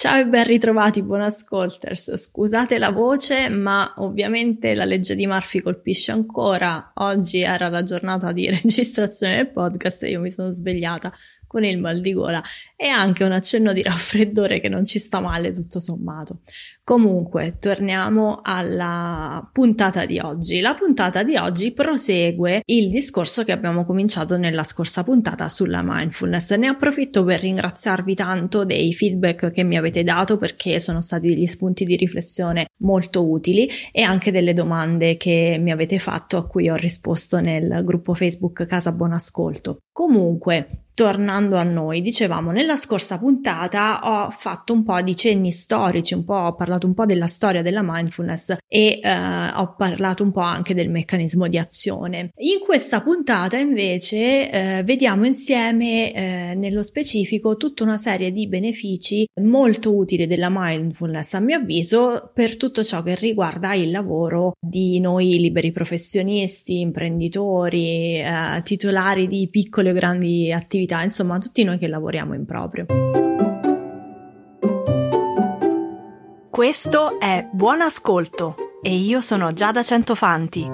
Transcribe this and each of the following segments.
Ciao e ben ritrovati, buon ascolters. Scusate la voce, ma ovviamente la legge di Murphy colpisce ancora. Oggi era la giornata di registrazione del podcast e io mi sono svegliata con il mal di gola e anche un accenno di raffreddore che non ci sta male tutto sommato. Comunque, torniamo alla puntata di oggi. La puntata di oggi prosegue il discorso che abbiamo cominciato nella scorsa puntata sulla mindfulness. Ne approfitto per ringraziarvi tanto dei feedback che mi avete dato perché sono stati degli spunti di riflessione molto utili e anche delle domande che mi avete fatto a cui ho risposto nel gruppo Facebook Casa Buon Ascolto. Comunque, tornando a noi, dicevamo nella scorsa puntata ho fatto un po' di cenni storici, un po' ho parlato un po' della storia della mindfulness e eh, ho parlato un po' anche del meccanismo di azione. In questa puntata invece eh, vediamo insieme eh, nello specifico tutta una serie di benefici molto utili della mindfulness a mio avviso per tutto ciò che riguarda il lavoro di noi liberi professionisti, imprenditori, eh, titolari di piccole o grandi attività, insomma tutti noi che lavoriamo in proprio. Questo è Buon Ascolto e io sono Giada Centofanti.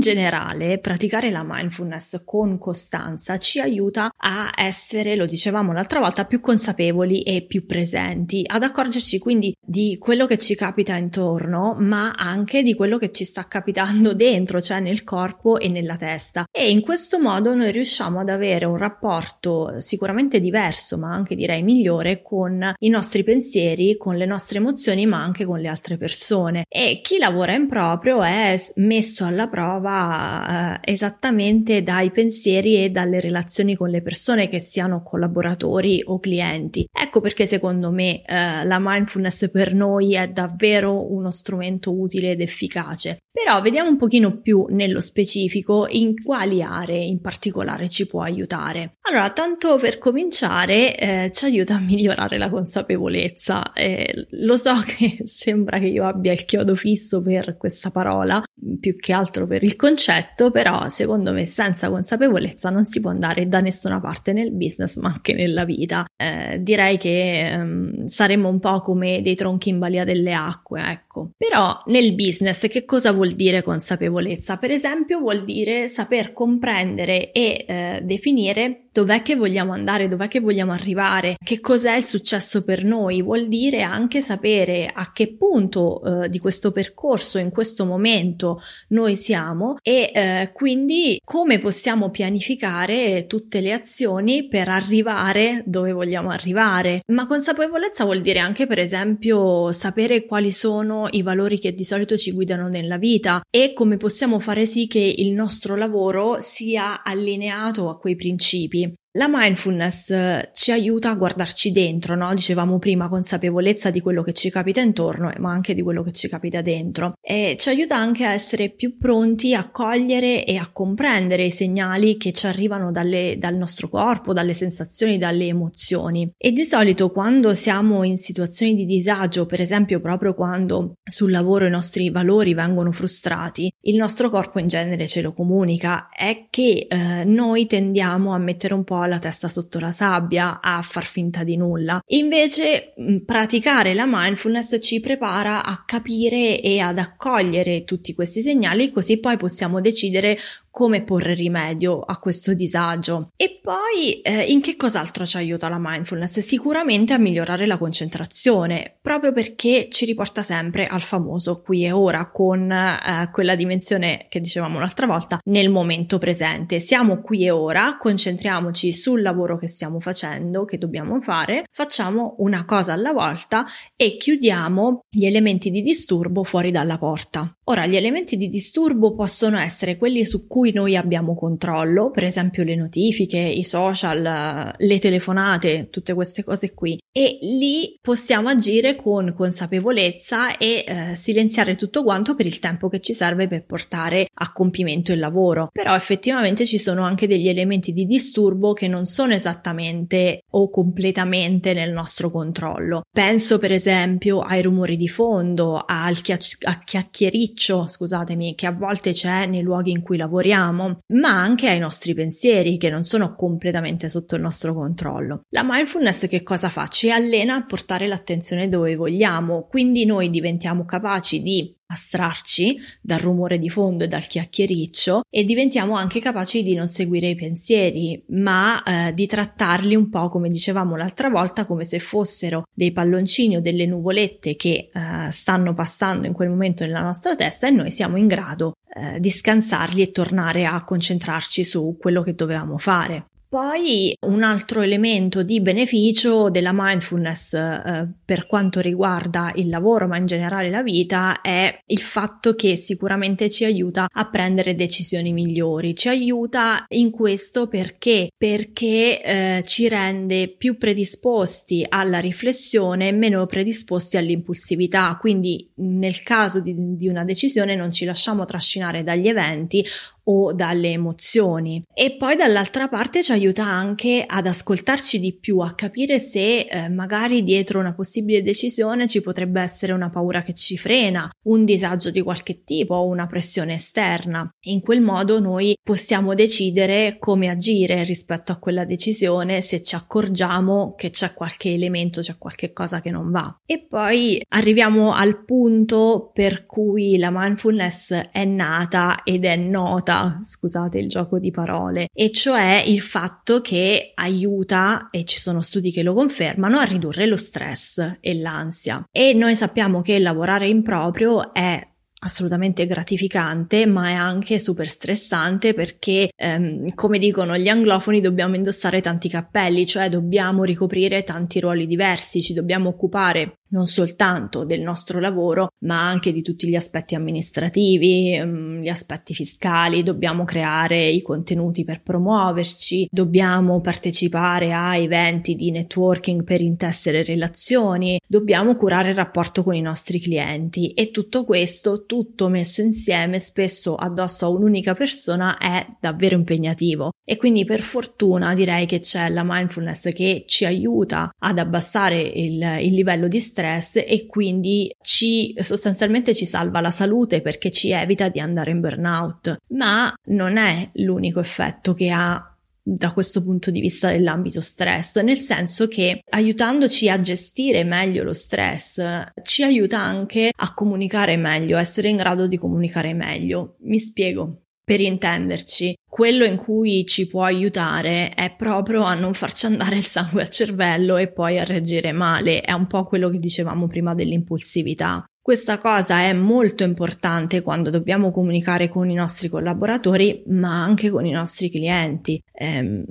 Generale, praticare la mindfulness con costanza ci aiuta a essere, lo dicevamo l'altra volta, più consapevoli e più presenti, ad accorgerci quindi di quello che ci capita intorno, ma anche di quello che ci sta capitando dentro, cioè nel corpo e nella testa. E in questo modo noi riusciamo ad avere un rapporto sicuramente diverso, ma anche direi migliore con i nostri pensieri, con le nostre emozioni, ma anche con le altre persone. E chi lavora in proprio è messo alla prova va eh, esattamente dai pensieri e dalle relazioni con le persone che siano collaboratori o clienti. Ecco perché secondo me eh, la mindfulness per noi è davvero uno strumento utile ed efficace. Però vediamo un pochino più nello specifico in quali aree in particolare ci può aiutare. Allora, tanto per cominciare, eh, ci aiuta a migliorare la consapevolezza. Eh, lo so che sembra che io abbia il chiodo fisso per questa parola, più che altro per il concetto, però secondo me senza consapevolezza non si può andare da nessuna parte nel business, ma anche nella vita. Eh, direi che ehm, saremmo un po' come dei tronchi in balia delle acque, ecco. Però nel business che cosa vuol dire consapevolezza? Per esempio vuol dire saper comprendere e eh, definire dov'è che vogliamo andare, dov'è che vogliamo arrivare, che cos'è il successo per noi, vuol dire anche sapere a che punto eh, di questo percorso in questo momento noi siamo e eh, quindi come possiamo pianificare tutte le azioni per arrivare dove vogliamo arrivare. Ma consapevolezza vuol dire anche per esempio sapere quali sono i valori che di solito ci guidano nella vita e come possiamo fare sì che il nostro lavoro sia allineato a quei principi. La mindfulness eh, ci aiuta a guardarci dentro, no? Dicevamo prima, consapevolezza di quello che ci capita intorno, ma anche di quello che ci capita dentro. E ci aiuta anche a essere più pronti a cogliere e a comprendere i segnali che ci arrivano dalle, dal nostro corpo, dalle sensazioni, dalle emozioni. E di solito quando siamo in situazioni di disagio, per esempio proprio quando sul lavoro i nostri valori vengono frustrati, il nostro corpo in genere ce lo comunica, è che eh, noi tendiamo a mettere un po' la testa sotto la sabbia, a far finta di nulla. Invece praticare la mindfulness ci prepara a capire e ad accogliere tutti questi segnali così poi possiamo decidere come porre rimedio a questo disagio. E poi eh, in che cos'altro ci aiuta la mindfulness? Sicuramente a migliorare la concentrazione, proprio perché ci riporta sempre al famoso qui e ora con eh, quella dimensione che dicevamo l'altra volta nel momento presente. Siamo qui e ora, concentriamoci sul lavoro che stiamo facendo, che dobbiamo fare, facciamo una cosa alla volta e chiudiamo gli elementi di disturbo fuori dalla porta. Ora, gli elementi di disturbo possono essere quelli su cui cui noi abbiamo controllo, per esempio le notifiche, i social, le telefonate, tutte queste cose qui. E lì possiamo agire con consapevolezza e eh, silenziare tutto quanto per il tempo che ci serve per portare a compimento il lavoro. Però effettivamente ci sono anche degli elementi di disturbo che non sono esattamente o completamente nel nostro controllo. Penso per esempio ai rumori di fondo, al chiacch- chiacchiericcio, scusatemi, che a volte c'è nei luoghi in cui lavoriamo prepariamo, ma anche ai nostri pensieri che non sono completamente sotto il nostro controllo. La mindfulness che cosa fa? Ci allena a portare l'attenzione dove vogliamo, quindi noi diventiamo capaci di astrarci dal rumore di fondo e dal chiacchiericcio e diventiamo anche capaci di non seguire i pensieri, ma eh, di trattarli un po' come dicevamo l'altra volta, come se fossero dei palloncini o delle nuvolette che eh, stanno passando in quel momento nella nostra testa e noi siamo in grado eh, di scansarli e tornare a concentrarci su quello che dovevamo fare. Poi un altro elemento di beneficio della mindfulness eh, per quanto riguarda il lavoro, ma in generale la vita, è il fatto che sicuramente ci aiuta a prendere decisioni migliori. Ci aiuta in questo perché? Perché eh, ci rende più predisposti alla riflessione e meno predisposti all'impulsività. Quindi nel caso di, di una decisione non ci lasciamo trascinare dagli eventi o dalle emozioni. E poi dall'altra parte ci aiuta anche ad ascoltarci di più, a capire se eh, magari dietro una possibile decisione ci potrebbe essere una paura che ci frena, un disagio di qualche tipo o una pressione esterna. In quel modo noi possiamo decidere come agire rispetto a quella decisione se ci accorgiamo che c'è qualche elemento, c'è qualche cosa che non va. E poi arriviamo al punto per cui la mindfulness è nata ed è nota scusate il gioco di parole, e cioè il fatto che aiuta, e ci sono studi che lo confermano, a ridurre lo stress e l'ansia. E noi sappiamo che lavorare in proprio è assolutamente gratificante, ma è anche super stressante perché, ehm, come dicono gli anglofoni, dobbiamo indossare tanti cappelli, cioè dobbiamo ricoprire tanti ruoli diversi, ci dobbiamo occupare non soltanto del nostro lavoro, ma anche di tutti gli aspetti amministrativi, mm, gli aspetti fiscali, dobbiamo creare i contenuti per promuoverci, dobbiamo partecipare a eventi di networking per intessere relazioni, dobbiamo curare il rapporto con i nostri clienti e tutto questo, tutto messo insieme, spesso addosso a un'unica persona, è davvero impegnativo. E quindi per fortuna direi che c'è la mindfulness che ci aiuta ad abbassare il, il livello di stress stress e quindi ci sostanzialmente ci salva la salute perché ci evita di andare in burnout. Ma non è l'unico effetto che ha da questo punto di vista dell'ambito stress, nel senso che aiutandoci a gestire meglio lo stress, ci aiuta anche a comunicare meglio, a essere in grado di comunicare meglio. Mi spiego. Per intenderci, quello in cui ci può aiutare è proprio a non farci andare il sangue al cervello e poi a reagire male, è un po' quello che dicevamo prima dell'impulsività. Questa cosa è molto importante quando dobbiamo comunicare con i nostri collaboratori, ma anche con i nostri clienti. Eh,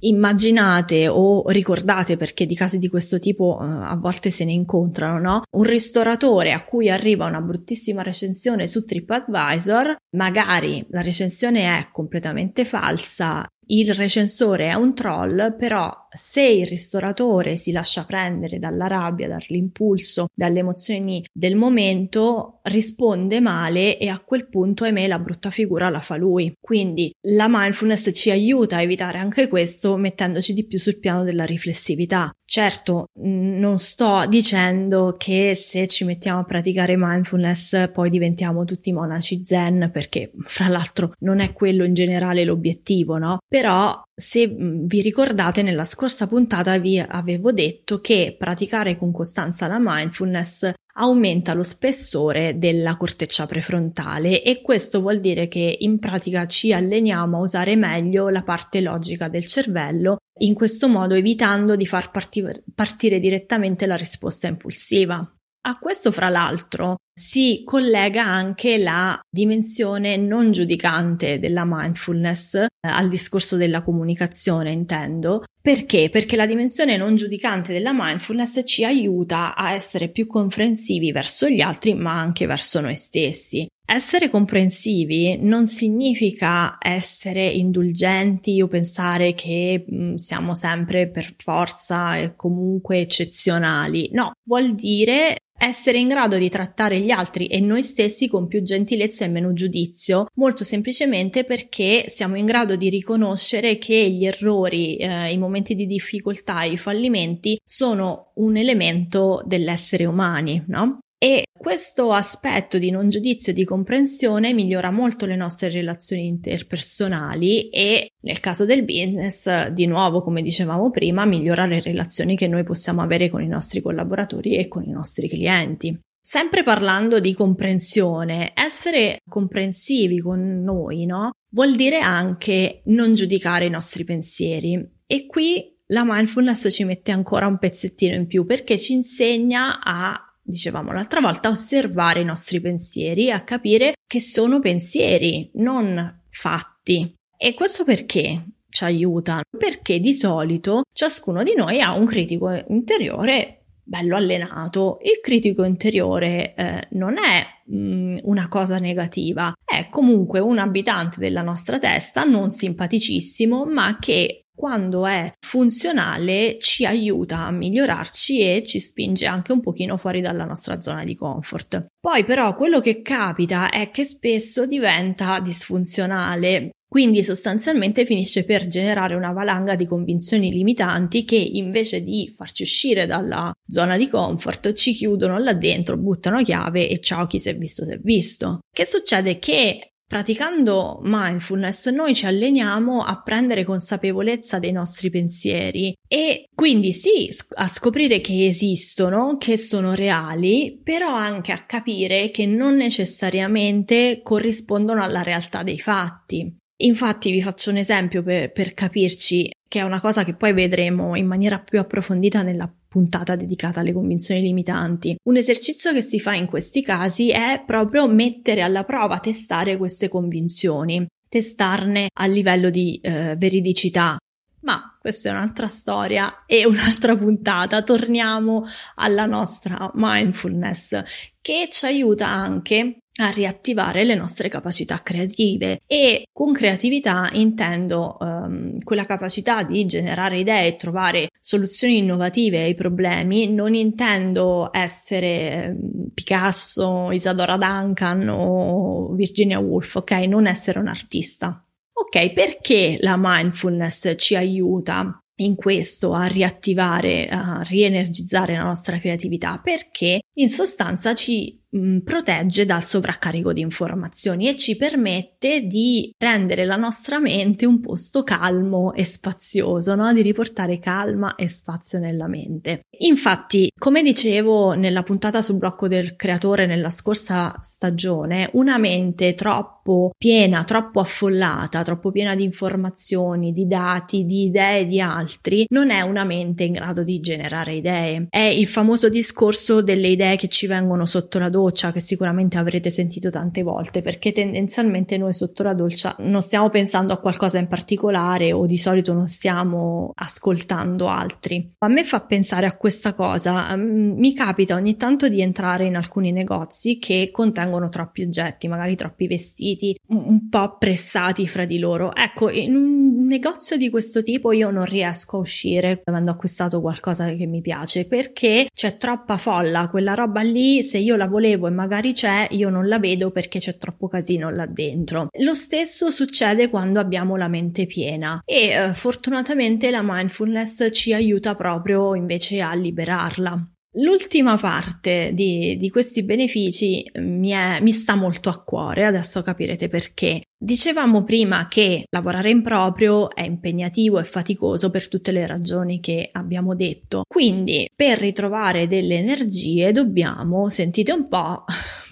immaginate o ricordate perché di casi di questo tipo uh, a volte se ne incontrano, no? Un ristoratore a cui arriva una bruttissima recensione su TripAdvisor, magari la recensione è completamente falsa, il recensore è un troll, però se il ristoratore si lascia prendere dalla rabbia, dall'impulso, dalle emozioni del momento, risponde male e a quel punto, ahimè, la brutta figura la fa lui. Quindi la mindfulness ci aiuta a evitare anche questo mettendoci di più sul piano della riflessività. Certo, non sto dicendo che se ci mettiamo a praticare mindfulness poi diventiamo tutti monaci zen, perché fra l'altro non è quello in generale l'obiettivo, no? Però se vi ricordate nella scorsa puntata vi avevo detto che praticare con costanza la mindfulness aumenta lo spessore della corteccia prefrontale e questo vuol dire che in pratica ci alleniamo a usare meglio la parte logica del cervello in questo modo evitando di far partir- partire direttamente la risposta impulsiva. A questo, fra l'altro, si collega anche la dimensione non giudicante della mindfulness eh, al discorso della comunicazione, intendo. Perché? Perché la dimensione non giudicante della mindfulness ci aiuta a essere più comprensivi verso gli altri, ma anche verso noi stessi. Essere comprensivi non significa essere indulgenti o pensare che mh, mm, siamo sempre per forza e comunque eccezionali. No, vuol dire essere in grado di trattare gli altri e noi stessi con più gentilezza e meno giudizio, molto semplicemente perché siamo in grado di riconoscere che gli errori, eh, i momenti di difficoltà, i fallimenti sono un elemento dell'essere umani, no? E questo aspetto di non giudizio e di comprensione migliora molto le nostre relazioni interpersonali e nel caso del business, di nuovo, come dicevamo prima, migliora le relazioni che noi possiamo avere con i nostri collaboratori e con i nostri clienti. Sempre parlando di comprensione, essere comprensivi con noi, no? Vuol dire anche non giudicare i nostri pensieri. E qui la mindfulness ci mette ancora un pezzettino in più perché ci insegna a dicevamo l'altra volta, osservare i nostri pensieri a capire che sono pensieri, non fatti. E questo perché ci aiuta? Perché di solito ciascuno di noi ha un critico interiore bello allenato. Il critico interiore eh, non è mh, mm, una cosa negativa, è comunque un abitante della nostra testa non simpaticissimo, ma che quando è funzionale ci aiuta a migliorarci e ci spinge anche un pochino fuori dalla nostra zona di comfort. Poi però quello che capita è che spesso diventa disfunzionale quindi sostanzialmente finisce per generare una valanga di convinzioni limitanti che invece di farci uscire dalla zona di comfort ci chiudono là dentro, buttano chiave e ciao chi si è visto si è visto. Che succede? Che Praticando mindfulness noi ci alleniamo a prendere consapevolezza dei nostri pensieri e quindi sì a scoprire che esistono, che sono reali, però anche a capire che non necessariamente corrispondono alla realtà dei fatti. Infatti vi faccio un esempio per, per capirci, che è una cosa che poi vedremo in maniera più approfondita nella puntata dedicata alle convinzioni limitanti. Un esercizio che si fa in questi casi è proprio mettere alla prova, testare queste convinzioni, testarne a livello di eh, veridicità. Ma questa è un'altra storia e un'altra puntata. Torniamo alla nostra mindfulness che ci aiuta anche a riattivare le nostre capacità creative e con creatività intendo um, quella capacità di generare idee e trovare soluzioni innovative ai problemi, non intendo essere um, Picasso, Isadora Duncan o Virginia Woolf, ok? Non essere un artista. Ok, perché la mindfulness ci aiuta in questo a riattivare, a rienergizzare la nostra creatività? Perché in sostanza ci protegge dal sovraccarico di informazioni e ci permette di rendere la nostra mente un posto calmo e spazioso, no? di riportare calma e spazio nella mente. Infatti, come dicevo nella puntata sul blocco del creatore nella scorsa stagione, una mente troppo piena, troppo affollata, troppo piena di informazioni, di dati, di idee di altri, non è una mente in grado di generare idee. È il famoso discorso delle idee che ci vengono sotto la doccia che sicuramente avrete sentito tante volte perché tendenzialmente noi sotto la doccia non stiamo pensando a qualcosa in particolare o di solito non stiamo ascoltando altri. A me fa pensare a questa cosa, mm, mi capita ogni tanto di entrare in alcuni negozi che contengono troppi oggetti, magari troppi vestiti, un po' pressati fra di loro. Ecco, in un negozio di questo tipo io non riesco a uscire avendo acquistato qualcosa che mi piace perché c'è troppa folla, quella roba lì se io la volevo volevo e magari c'è, io non la vedo perché c'è troppo casino là dentro. Lo stesso succede quando abbiamo la mente piena e eh, fortunatamente la mindfulness ci aiuta proprio invece a liberarla. L'ultima parte di, di questi benefici mi, è, mi, sta molto a cuore, adesso capirete perché. Dicevamo prima che lavorare in proprio è impegnativo e faticoso per tutte le ragioni che abbiamo detto. Quindi, per ritrovare delle energie dobbiamo, sentite un po',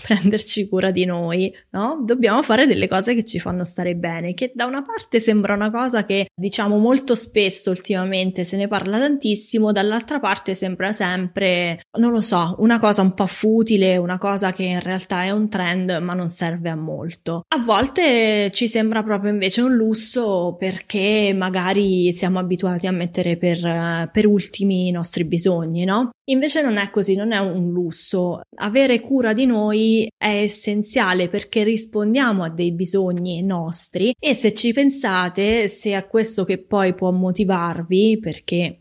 prenderci cura di noi, no? Dobbiamo fare delle cose che ci fanno stare bene, che da una parte sembra una cosa che diciamo molto spesso ultimamente se ne parla tantissimo, dall'altra parte sembra sempre, non lo so, una cosa un po' futile, una cosa che in realtà è un trend ma non serve a molto. A volte ci sembra proprio invece un lusso perché magari siamo abituati a mettere per, per ultimi i nostri bisogni, no? Invece non è così, non è un lusso. Avere cura di noi è essenziale perché rispondiamo a dei bisogni nostri e se ci pensate, se è questo che poi può motivarvi, perché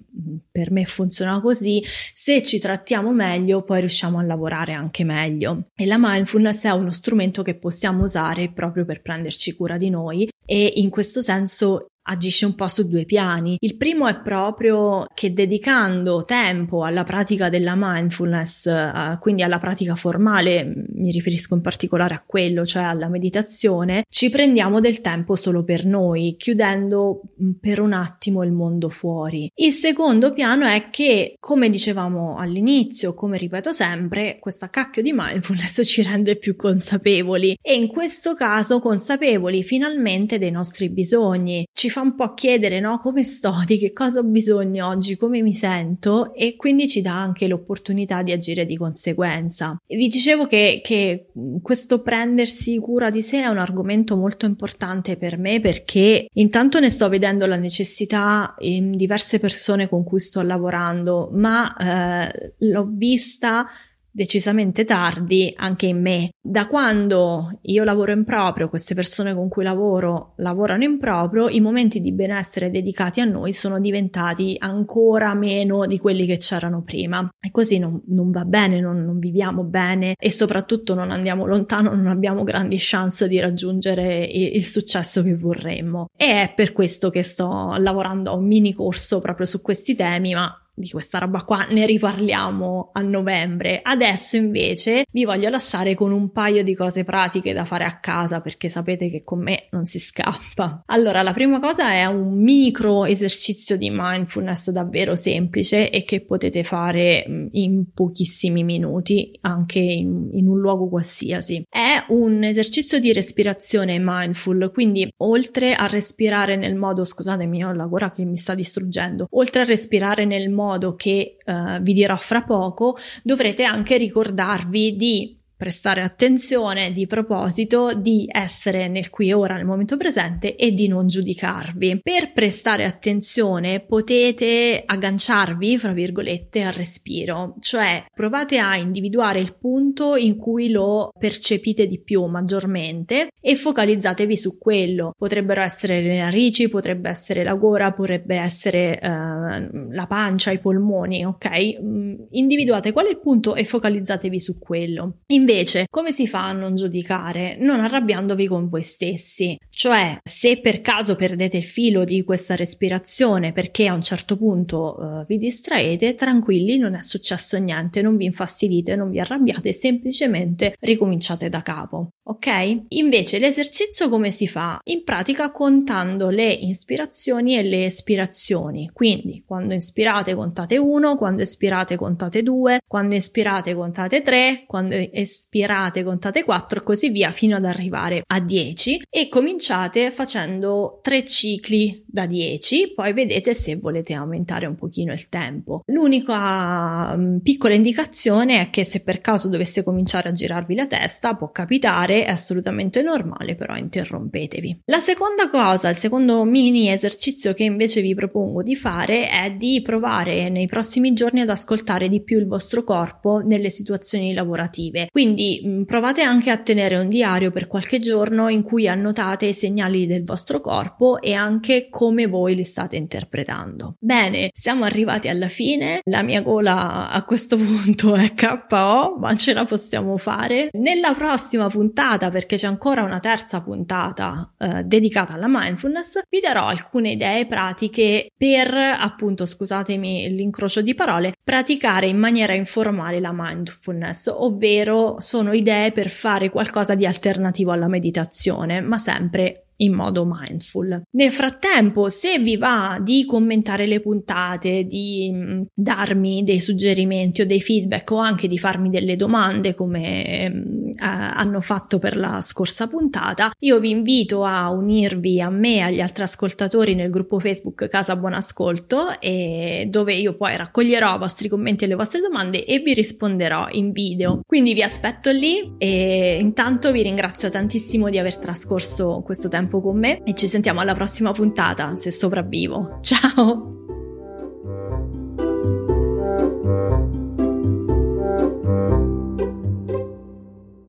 per me funziona così, se ci trattiamo meglio poi riusciamo a lavorare anche meglio. E la mindfulness è uno strumento che possiamo usare proprio per prenderci cura di noi e in questo senso agisce un po' su due piani. Il primo è proprio che dedicando tempo alla pratica della mindfulness, uh, quindi alla pratica formale, mi riferisco in particolare a quello, cioè alla meditazione, ci prendiamo del tempo solo per noi, chiudendo mm, per un attimo il mondo fuori. Il secondo piano è che, come dicevamo all'inizio, come ripeto sempre, questa cacchio di mindfulness ci rende più consapevoli e in questo caso consapevoli finalmente dei nostri bisogni. Ci fa un po' chiedere, no, come sto, di che cosa ho bisogno oggi, come mi sento? E quindi ci dà anche l'opportunità di agire di conseguenza. Vi dicevo che, che questo prendersi cura di sé è un argomento molto importante per me perché intanto ne sto vedendo la necessità in diverse persone con cui sto lavorando, ma eh, l'ho vista decisamente tardi anche in me. Da quando io lavoro in proprio, queste persone con cui lavoro lavorano in proprio, i momenti di benessere dedicati a noi sono diventati ancora meno di quelli che c'erano prima. E così non, non va bene, non, non, viviamo bene e soprattutto non andiamo lontano, non abbiamo grandi chance di raggiungere il, il successo che vorremmo. E è per questo che sto lavorando a un mini corso proprio su questi temi, ma di questa roba qua ne riparliamo a novembre. Adesso invece vi voglio lasciare con un paio di cose pratiche da fare a casa perché sapete che con me non si scappa. Allora, la prima cosa è un micro esercizio di mindfulness davvero semplice e che potete fare mm, in pochissimi minuti, anche in, in un luogo qualsiasi. È un esercizio di respirazione mindful, quindi oltre a respirare nel modo, scusatemi, ho la gola che mi sta distruggendo, oltre a respirare nel modo modo che uh, vi dirò fra poco, dovrete anche ricordarvi di prestare attenzione di proposito di essere nel qui e ora nel momento presente e di non giudicarvi. Per prestare attenzione potete agganciarvi, fra virgolette, al respiro, cioè provate a individuare il punto in cui lo percepite di più maggiormente e focalizzatevi su quello. Potrebbero essere le narici, potrebbe essere la gola, potrebbe essere uh, la pancia, i polmoni, ok? Mm, individuate qual è il punto e focalizzatevi su quello. In Invece, come si fa a non giudicare? Non arrabbiandovi con voi stessi. Cioè, se per caso perdete il filo di questa respirazione perché a un certo punto uh, vi distraete, tranquilli, non è successo niente, non vi infastidite, non vi arrabbiate, semplicemente ricominciate da capo. Ok? Invece l'esercizio come si fa? In pratica contando le ispirazioni e le espirazioni. Quindi, quando inspirate contate 1, quando espirate contate 2, quando inspirate contate 3, quando espirate espirate, contate 4 e così via fino ad arrivare a 10 e cominciate facendo 3 cicli da 10, poi vedete se volete aumentare un pochino il tempo. L'unica um, piccola indicazione è che se per caso dovesse cominciare a girarvi la testa, può capitare, è assolutamente normale, però interrompetevi. La seconda cosa, il secondo mini esercizio che invece vi propongo di fare è di provare nei prossimi giorni ad ascoltare di più il vostro corpo nelle situazioni lavorative. Quindi quindi provate anche a tenere un diario per qualche giorno in cui annotate i segnali del vostro corpo e anche come voi li state interpretando. Bene, siamo arrivati alla fine. La mia gola a questo punto è KO, ma ce la possiamo fare. Nella prossima puntata, perché c'è ancora una terza puntata eh, dedicata alla mindfulness, vi darò alcune idee pratiche per, appunto, scusatemi l'incrocio di parole, praticare in maniera informale la mindfulness, ovvero sono idee per fare qualcosa di alternativo alla meditazione, ma sempre in modo mindful. Nel frattempo, se vi va di commentare le puntate, di mm, darmi dei suggerimenti o dei feedback o anche di farmi delle domande come mm, hanno fatto per la scorsa puntata, io vi invito a unirvi a me e agli altri ascoltatori nel gruppo Facebook Casa Buon Ascolto e dove io poi raccoglierò i vostri commenti e le vostre domande e vi risponderò in video. Quindi vi aspetto lì e intanto vi ringrazio tantissimo di aver trascorso questo tempo con me e ci sentiamo alla prossima puntata se sopravvivo. Ciao!